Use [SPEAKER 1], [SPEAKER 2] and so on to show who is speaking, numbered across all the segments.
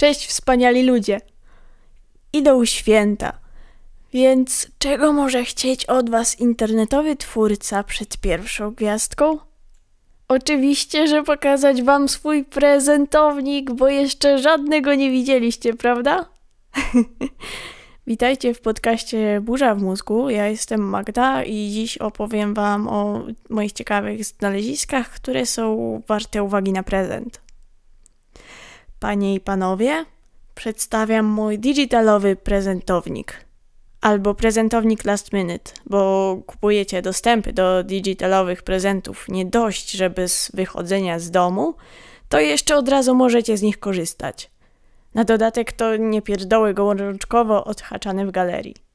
[SPEAKER 1] Cześć, wspaniali ludzie. Idą święta. Więc czego może chcieć od Was internetowy twórca przed pierwszą gwiazdką? Oczywiście, że pokazać Wam swój prezentownik, bo jeszcze żadnego nie widzieliście, prawda? Witajcie w podcaście Burza w mózgu. Ja jestem Magda i dziś opowiem Wam o moich ciekawych znaleziskach, które są warte uwagi na prezent. Panie i panowie, przedstawiam mój digitalowy prezentownik. Albo prezentownik last minute, bo kupujecie dostępy do digitalowych prezentów nie dość, że bez wychodzenia z domu, to jeszcze od razu możecie z nich korzystać. Na dodatek to nie pierdoły gołączkowo odhaczane w galerii.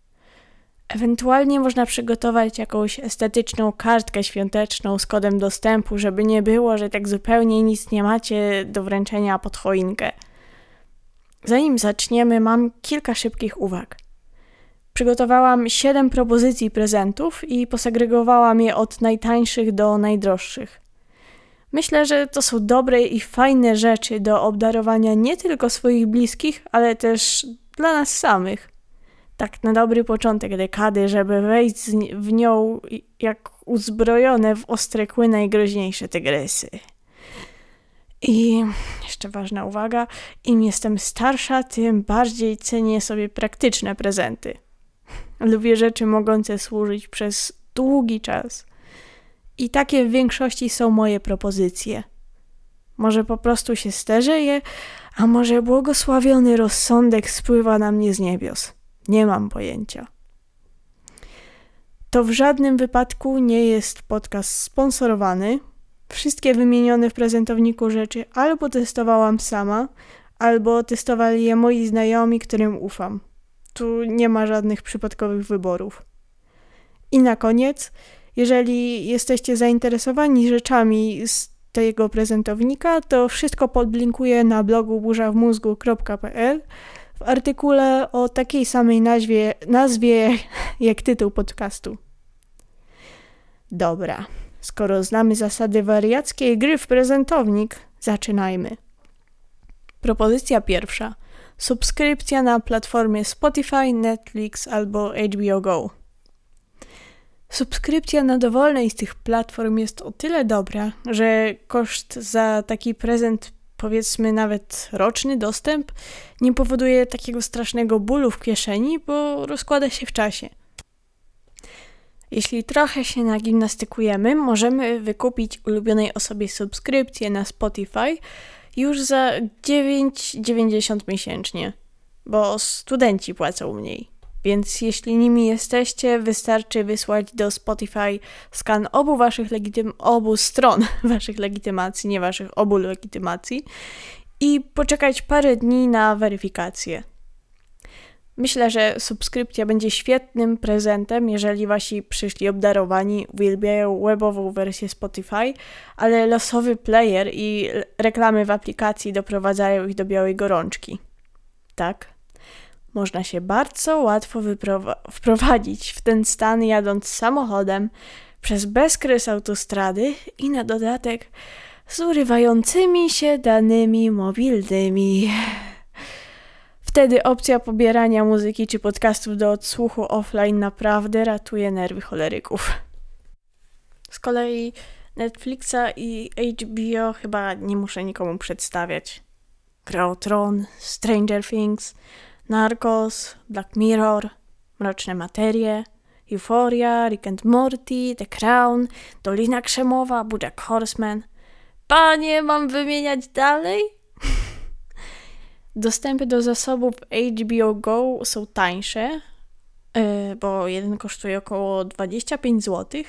[SPEAKER 1] Ewentualnie można przygotować jakąś estetyczną kartkę świąteczną z kodem dostępu, żeby nie było, że tak zupełnie nic nie macie do wręczenia pod choinkę. Zanim zaczniemy, mam kilka szybkich uwag. Przygotowałam 7 propozycji prezentów i posegregowałam je od najtańszych do najdroższych. Myślę, że to są dobre i fajne rzeczy do obdarowania nie tylko swoich bliskich, ale też dla nas samych tak na dobry początek dekady, żeby wejść w nią jak uzbrojone w ostre kły najgroźniejsze tygrysy. I jeszcze ważna uwaga, im jestem starsza, tym bardziej cenię sobie praktyczne prezenty. Lubię rzeczy mogące służyć przez długi czas. I takie w większości są moje propozycje. Może po prostu się sterzeję, a może błogosławiony rozsądek spływa na mnie z niebios. Nie mam pojęcia. To w żadnym wypadku nie jest podcast sponsorowany. Wszystkie wymienione w prezentowniku rzeczy albo testowałam sama, albo testowali je moi znajomi, którym ufam. Tu nie ma żadnych przypadkowych wyborów. I na koniec, jeżeli jesteście zainteresowani rzeczami z tego prezentownika, to wszystko podlinkuję na blogu burzawmózgu.pl artykule o takiej samej nazwie, nazwie jak tytuł podcastu. Dobra, skoro znamy zasady wariackiej gry w prezentownik, zaczynajmy. Propozycja pierwsza. Subskrypcja na platformie Spotify, Netflix albo HBO Go. Subskrypcja na dowolnej z tych platform jest o tyle dobra, że koszt za taki prezent powiedzmy nawet roczny dostęp nie powoduje takiego strasznego bólu w kieszeni, bo rozkłada się w czasie. Jeśli trochę się nagimnastykujemy, możemy wykupić ulubionej osobie subskrypcję na Spotify już za 9,90 miesięcznie, bo studenci płacą mniej. Więc jeśli nimi jesteście, wystarczy wysłać do Spotify skan obu waszych legitym obu stron waszych legitymacji, nie waszych obu legitymacji i poczekać parę dni na weryfikację. Myślę, że subskrypcja będzie świetnym prezentem, jeżeli wasi przyszli obdarowani uwielbiają webową wersję Spotify, ale losowy player i reklamy w aplikacji doprowadzają ich do białej gorączki. Tak, można się bardzo łatwo wprowadzić w ten stan jadąc samochodem przez bezkres autostrady i na dodatek z urywającymi się danymi mobilnymi. Wtedy opcja pobierania muzyki czy podcastów do odsłuchu offline naprawdę ratuje nerwy choleryków. Z kolei Netflixa i HBO chyba nie muszę nikomu przedstawiać. Gra Stranger Things, Narcos, Black Mirror, Mroczne Materie, Euphoria, Rick and Morty, The Crown, Dolina Krzemowa, Bojack Horseman. Panie, mam wymieniać dalej? Dostępy do zasobów HBO Go są tańsze, yy, bo jeden kosztuje około 25 zł,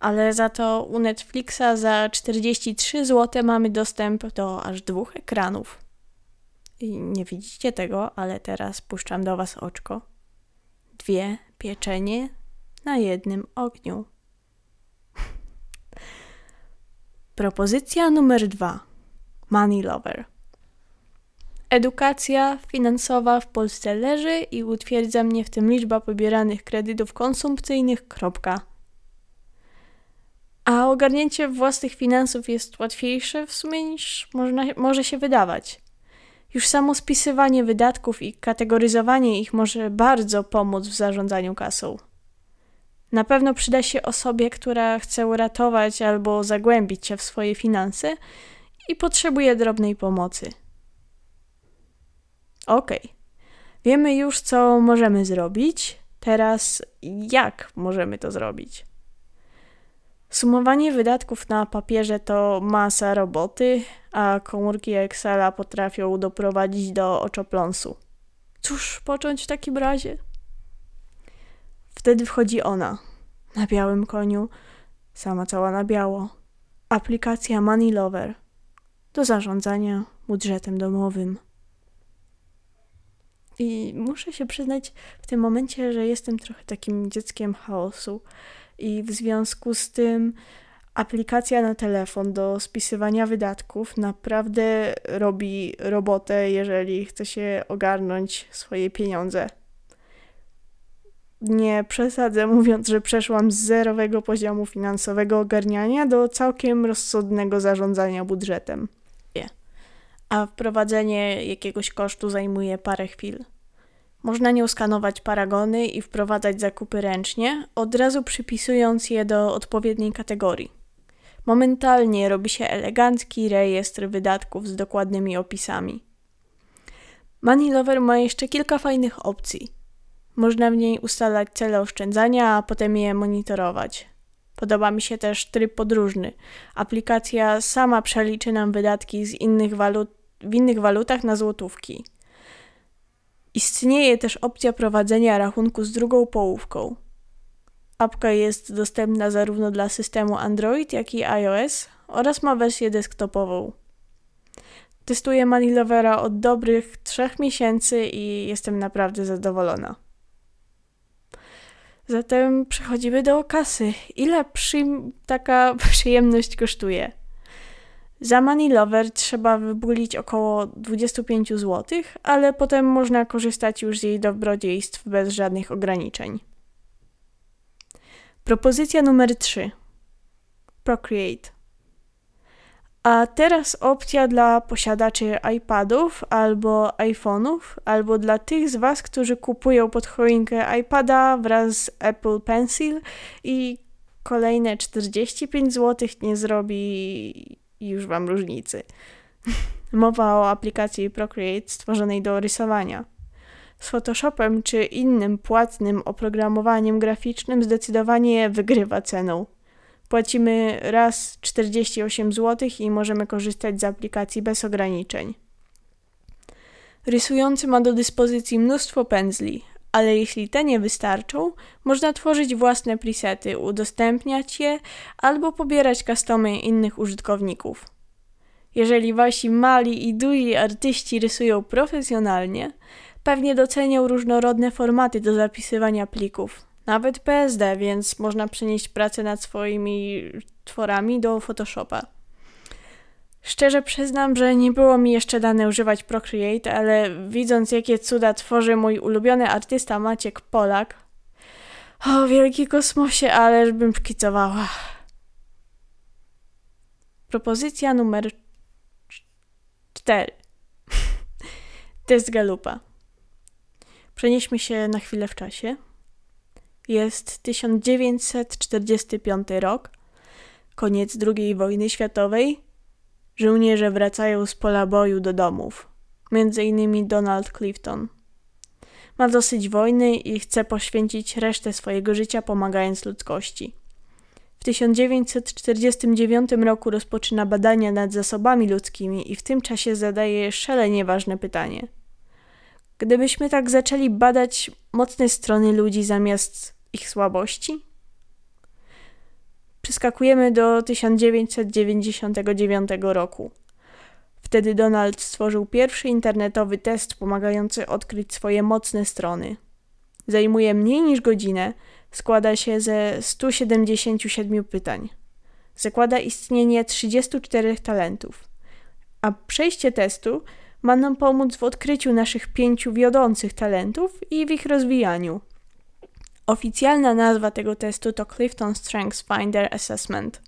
[SPEAKER 1] ale za to u Netflixa za 43 zł mamy dostęp do aż dwóch ekranów. I nie widzicie tego, ale teraz puszczam do Was oczko. Dwie pieczenie na jednym ogniu. Propozycja numer dwa. Money Lover. Edukacja finansowa w Polsce leży i utwierdza mnie w tym liczba pobieranych kredytów konsumpcyjnych. Kropka. A ogarnięcie własnych finansów jest łatwiejsze w sumie niż można, może się wydawać. Już samo spisywanie wydatków i kategoryzowanie ich może bardzo pomóc w zarządzaniu kasą. Na pewno przyda się osobie, która chce uratować albo zagłębić się w swoje finanse i potrzebuje drobnej pomocy. Ok, wiemy już, co możemy zrobić. Teraz, jak możemy to zrobić? Sumowanie wydatków na papierze to masa roboty, a komórki Excela potrafią doprowadzić do oczopląsu. Cóż począć w takim razie? Wtedy wchodzi ona, na białym koniu, sama cała na biało. Aplikacja Money Lover do zarządzania budżetem domowym. I muszę się przyznać w tym momencie, że jestem trochę takim dzieckiem chaosu i w związku z tym aplikacja na telefon do spisywania wydatków naprawdę robi robotę, jeżeli chce się ogarnąć swoje pieniądze. Nie przesadzę mówiąc, że przeszłam z zerowego poziomu finansowego ogarniania do całkiem rozsądnego zarządzania budżetem. A wprowadzenie jakiegoś kosztu zajmuje parę chwil. Można nią skanować paragony i wprowadzać zakupy ręcznie, od razu przypisując je do odpowiedniej kategorii. Momentalnie robi się elegancki rejestr wydatków z dokładnymi opisami. Moneylover ma jeszcze kilka fajnych opcji. Można w niej ustalać cele oszczędzania, a potem je monitorować. Podoba mi się też tryb podróżny. Aplikacja sama przeliczy nam wydatki z innych walut, w innych walutach na złotówki. Istnieje też opcja prowadzenia rachunku z drugą połówką. Apka jest dostępna zarówno dla systemu Android, jak i iOS oraz ma wersję desktopową. Testuję Manilovera od dobrych trzech miesięcy i jestem naprawdę zadowolona. Zatem przechodzimy do kasy. Ile przy... taka przyjemność kosztuje? Za Manilover trzeba wybulić około 25 zł, ale potem można korzystać już z jej dobrodziejstw bez żadnych ograniczeń. Propozycja numer 3. Procreate. A teraz opcja dla posiadaczy iPadów albo iPhone'ów, albo dla tych z Was, którzy kupują pod choinkę iPada wraz z Apple Pencil i kolejne 45 zł nie zrobi już Wam różnicy. Mowa o aplikacji Procreate stworzonej do rysowania. Z Photoshopem czy innym płatnym oprogramowaniem graficznym zdecydowanie wygrywa ceną. Płacimy raz 48 zł i możemy korzystać z aplikacji bez ograniczeń. Rysujący ma do dyspozycji mnóstwo pędzli, ale jeśli te nie wystarczą, można tworzyć własne presety, udostępniać je albo pobierać customy innych użytkowników. Jeżeli wasi mali i duzi artyści rysują profesjonalnie, pewnie docenią różnorodne formaty do zapisywania plików, nawet PSD, więc można przenieść pracę nad swoimi tworami do Photoshopa. Szczerze przyznam, że nie było mi jeszcze dane używać Procreate, ale widząc jakie cuda tworzy mój ulubiony artysta Maciek Polak, o wielki kosmosie, ależ bym szkicowała. Propozycja numer 4. Test Galupa. Przenieśmy się na chwilę w czasie. Jest 1945 rok, koniec II wojny światowej. Żołnierze wracają z pola boju do domów, między innymi Donald Clifton. Ma dosyć wojny i chce poświęcić resztę swojego życia pomagając ludzkości. W 1949 roku rozpoczyna badania nad zasobami ludzkimi i w tym czasie zadaje szalenie ważne pytanie – Gdybyśmy tak zaczęli badać mocne strony ludzi zamiast ich słabości? Przeskakujemy do 1999 roku. Wtedy Donald stworzył pierwszy internetowy test pomagający odkryć swoje mocne strony. Zajmuje mniej niż godzinę, składa się ze 177 pytań. Zakłada istnienie 34 talentów. A przejście testu ma nam pomóc w odkryciu naszych pięciu wiodących talentów i w ich rozwijaniu. Oficjalna nazwa tego testu to Clifton Strengths Finder Assessment.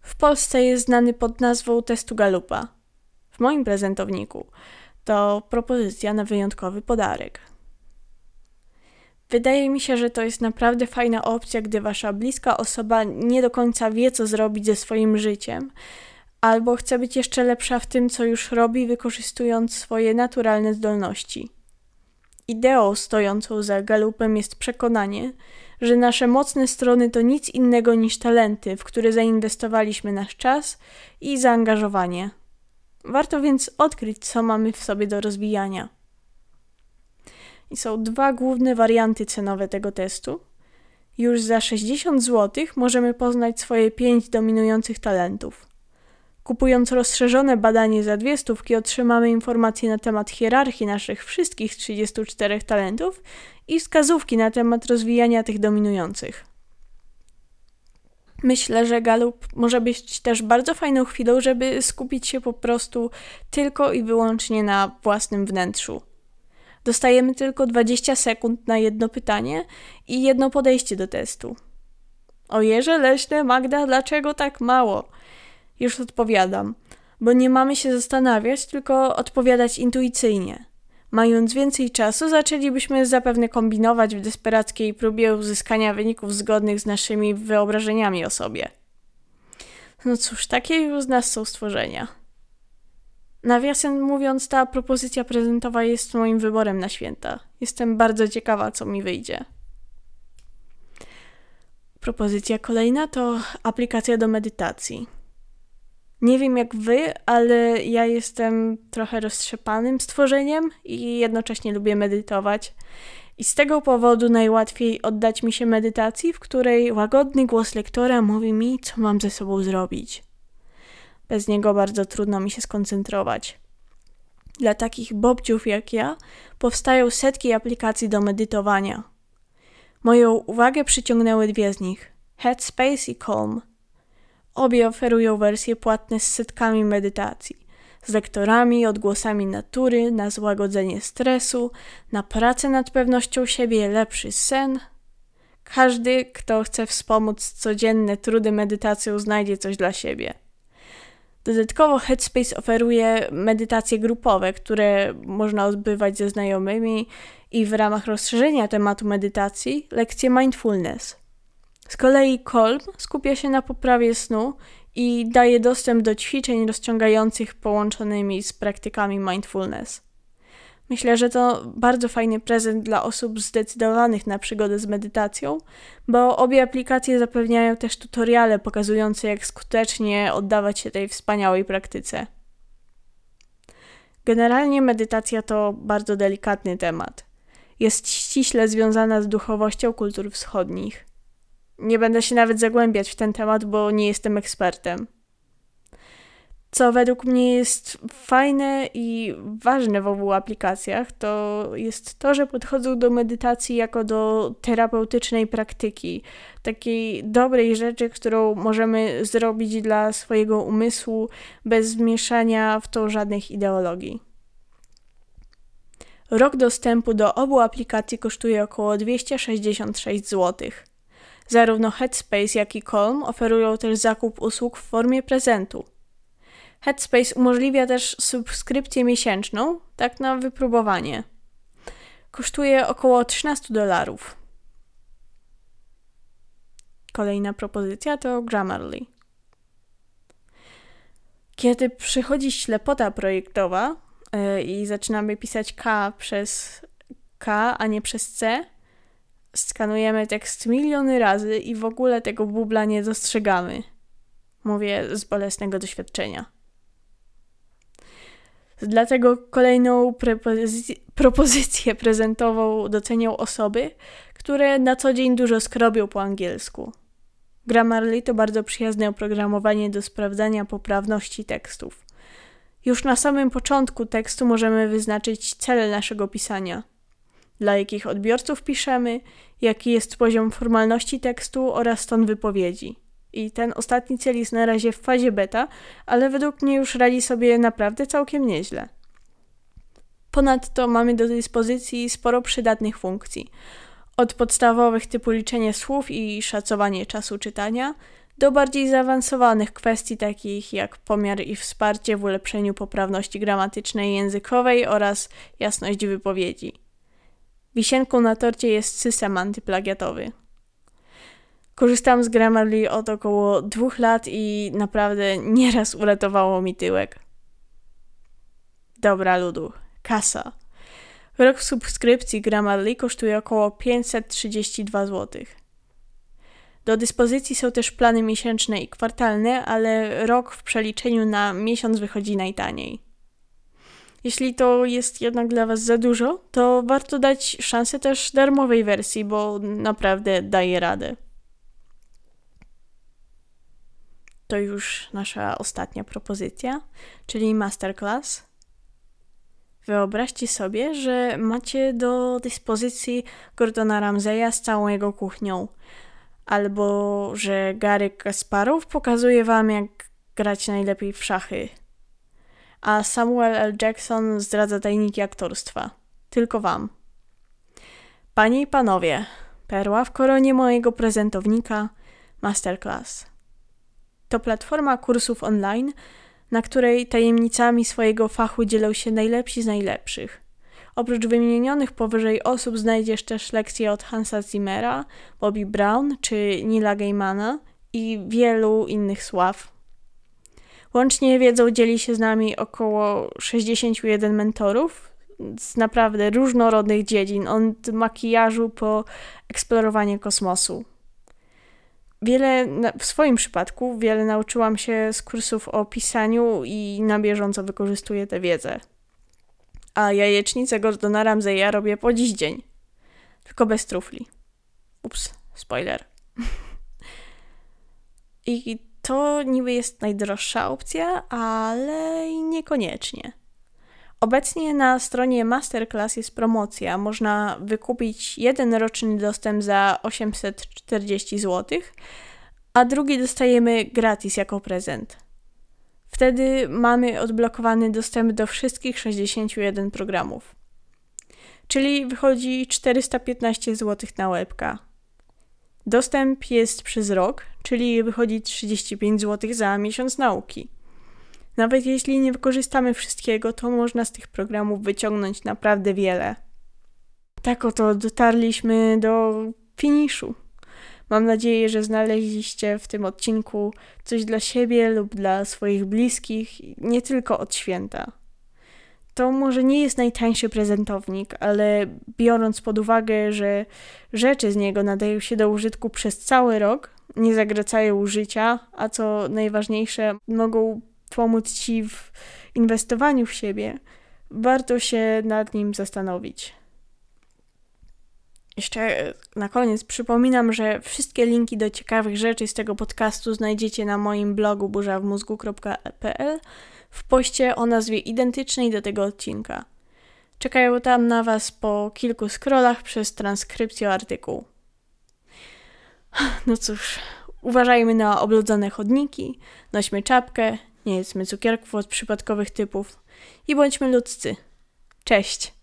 [SPEAKER 1] W Polsce jest znany pod nazwą testu Galupa. W moim prezentowniku to propozycja na wyjątkowy podarek. Wydaje mi się, że to jest naprawdę fajna opcja, gdy wasza bliska osoba nie do końca wie, co zrobić ze swoim życiem, albo chce być jeszcze lepsza w tym, co już robi, wykorzystując swoje naturalne zdolności. Ideą stojącą za galupem jest przekonanie, że nasze mocne strony to nic innego niż talenty, w które zainwestowaliśmy nasz czas i zaangażowanie. Warto więc odkryć, co mamy w sobie do rozwijania. I są dwa główne warianty cenowe tego testu. Już za 60 zł możemy poznać swoje 5 dominujących talentów. Kupując rozszerzone badanie za dwie stówki otrzymamy informacje na temat hierarchii naszych wszystkich 34 talentów i wskazówki na temat rozwijania tych dominujących. Myślę, że Galup może być też bardzo fajną chwilą, żeby skupić się po prostu tylko i wyłącznie na własnym wnętrzu. Dostajemy tylko 20 sekund na jedno pytanie i jedno podejście do testu. O Jeże Leśne, Magda, dlaczego tak mało? Już odpowiadam, bo nie mamy się zastanawiać, tylko odpowiadać intuicyjnie. Mając więcej czasu, zaczęlibyśmy zapewne kombinować w desperackiej próbie uzyskania wyników zgodnych z naszymi wyobrażeniami o sobie. No cóż, takie już z nas są stworzenia. Nawiasem mówiąc, ta propozycja prezentowa jest moim wyborem na święta. Jestem bardzo ciekawa, co mi wyjdzie. Propozycja kolejna to aplikacja do medytacji. Nie wiem jak wy, ale ja jestem trochę roztrzepanym stworzeniem i jednocześnie lubię medytować. I z tego powodu najłatwiej oddać mi się medytacji, w której łagodny głos lektora mówi mi, co mam ze sobą zrobić. Bez niego bardzo trudno mi się skoncentrować. Dla takich bobciów jak ja powstają setki aplikacji do medytowania. Moją uwagę przyciągnęły dwie z nich: Headspace i Calm. Obie oferują wersje płatne z setkami medytacji, z lektorami, odgłosami natury, na złagodzenie stresu, na pracę nad pewnością siebie, lepszy sen. Każdy, kto chce wspomóc codzienne trudy medytacją, znajdzie coś dla siebie. Dodatkowo Headspace oferuje medytacje grupowe, które można odbywać ze znajomymi i w ramach rozszerzenia tematu medytacji lekcje mindfulness. Z kolei Kolb skupia się na poprawie snu i daje dostęp do ćwiczeń rozciągających połączonymi z praktykami mindfulness. Myślę, że to bardzo fajny prezent dla osób zdecydowanych na przygodę z medytacją, bo obie aplikacje zapewniają też tutoriale pokazujące, jak skutecznie oddawać się tej wspaniałej praktyce. Generalnie medytacja to bardzo delikatny temat. Jest ściśle związana z duchowością kultur wschodnich. Nie będę się nawet zagłębiać w ten temat, bo nie jestem ekspertem. Co według mnie jest fajne i ważne w obu aplikacjach, to jest to, że podchodzą do medytacji jako do terapeutycznej praktyki, takiej dobrej rzeczy, którą możemy zrobić dla swojego umysłu bez wmieszania w to żadnych ideologii. Rok dostępu do obu aplikacji kosztuje około 266 zł. Zarówno Headspace, jak i Calm oferują też zakup usług w formie prezentu. Headspace umożliwia też subskrypcję miesięczną, tak na wypróbowanie. Kosztuje około 13 dolarów. Kolejna propozycja to Grammarly. Kiedy przychodzi ślepota projektowa yy, i zaczynamy pisać K przez K, a nie przez C, skanujemy tekst miliony razy i w ogóle tego bubla nie dostrzegamy. Mówię z bolesnego doświadczenia. Dlatego kolejną propozyc propozycję prezentową docenią osoby, które na co dzień dużo skrobią po angielsku. Grammarly to bardzo przyjazne oprogramowanie do sprawdzania poprawności tekstów. Już na samym początku tekstu możemy wyznaczyć cele naszego pisania. Dla jakich odbiorców piszemy, jaki jest poziom formalności tekstu oraz ton wypowiedzi. I ten ostatni cel jest na razie w fazie beta, ale według mnie już radzi sobie naprawdę całkiem nieźle. Ponadto mamy do dyspozycji sporo przydatnych funkcji. Od podstawowych typu liczenie słów i szacowanie czasu czytania, do bardziej zaawansowanych kwestii takich jak pomiar i wsparcie w ulepszeniu poprawności gramatycznej i językowej oraz jasność wypowiedzi. Wisienką na torcie jest system antyplagiatowy. Korzystam z Grammarly od około dwóch lat i naprawdę nieraz uratowało mi tyłek. Dobra, ludu. Kasa. Rok subskrypcji Grammarly kosztuje około 532 zł. Do dyspozycji są też plany miesięczne i kwartalne, ale rok w przeliczeniu na miesiąc wychodzi najtaniej. Jeśli to jest jednak dla Was za dużo, to warto dać szansę też darmowej wersji, bo naprawdę daje radę. To już nasza ostatnia propozycja, czyli masterclass. Wyobraźcie sobie, że macie do dyspozycji Gordona Ramseya z całą jego kuchnią, albo że Gary Kasparow pokazuje wam, jak grać najlepiej w szachy, a Samuel L. Jackson zdradza tajniki aktorstwa. Tylko wam. Panie i panowie, perła w koronie mojego prezentownika Masterclass. To platforma kursów online, na której tajemnicami swojego fachu dzielą się najlepsi z najlepszych. Oprócz wymienionych powyżej osób znajdziesz też lekcje od Hansa Zimmera, Bobby Brown czy Nila Gaimana i wielu innych sław. Łącznie wiedzą dzieli się z nami około 61 mentorów z naprawdę różnorodnych dziedzin, od makijażu po eksplorowanie kosmosu. Wiele, w swoim przypadku, wiele nauczyłam się z kursów o pisaniu i na bieżąco wykorzystuję tę wiedzę. A jajecznicę Gordona Ramseya robię po dziś dzień. Tylko bez trufli. Ups, spoiler. I to niby jest najdroższa opcja, ale niekoniecznie. Obecnie na stronie Masterclass jest promocja. Można wykupić jeden roczny dostęp za 840 zł, a drugi dostajemy gratis jako prezent. Wtedy mamy odblokowany dostęp do wszystkich 61 programów. Czyli wychodzi 415 zł na łebka. Dostęp jest przez rok, czyli wychodzi 35 zł za miesiąc nauki. Nawet jeśli nie wykorzystamy wszystkiego, to można z tych programów wyciągnąć naprawdę wiele. Tak oto dotarliśmy do finiszu. Mam nadzieję, że znaleźliście w tym odcinku coś dla siebie lub dla swoich bliskich, nie tylko od święta. To może nie jest najtańszy prezentownik, ale biorąc pod uwagę, że rzeczy z niego nadają się do użytku przez cały rok, nie zagracają użycia, a co najważniejsze, mogą pomóc ci w inwestowaniu w siebie, warto się nad nim zastanowić. Jeszcze na koniec przypominam, że wszystkie linki do ciekawych rzeczy z tego podcastu znajdziecie na moim blogu burzawmózgu.pl w poście o nazwie identycznej do tego odcinka. Czekają tam na Was po kilku scrollach przez transkrypcję artykułu. No cóż, uważajmy na oblodzone chodniki, nośmy czapkę, nie jedzmy cukierków od przypadkowych typów i bądźmy ludzcy. Cześć!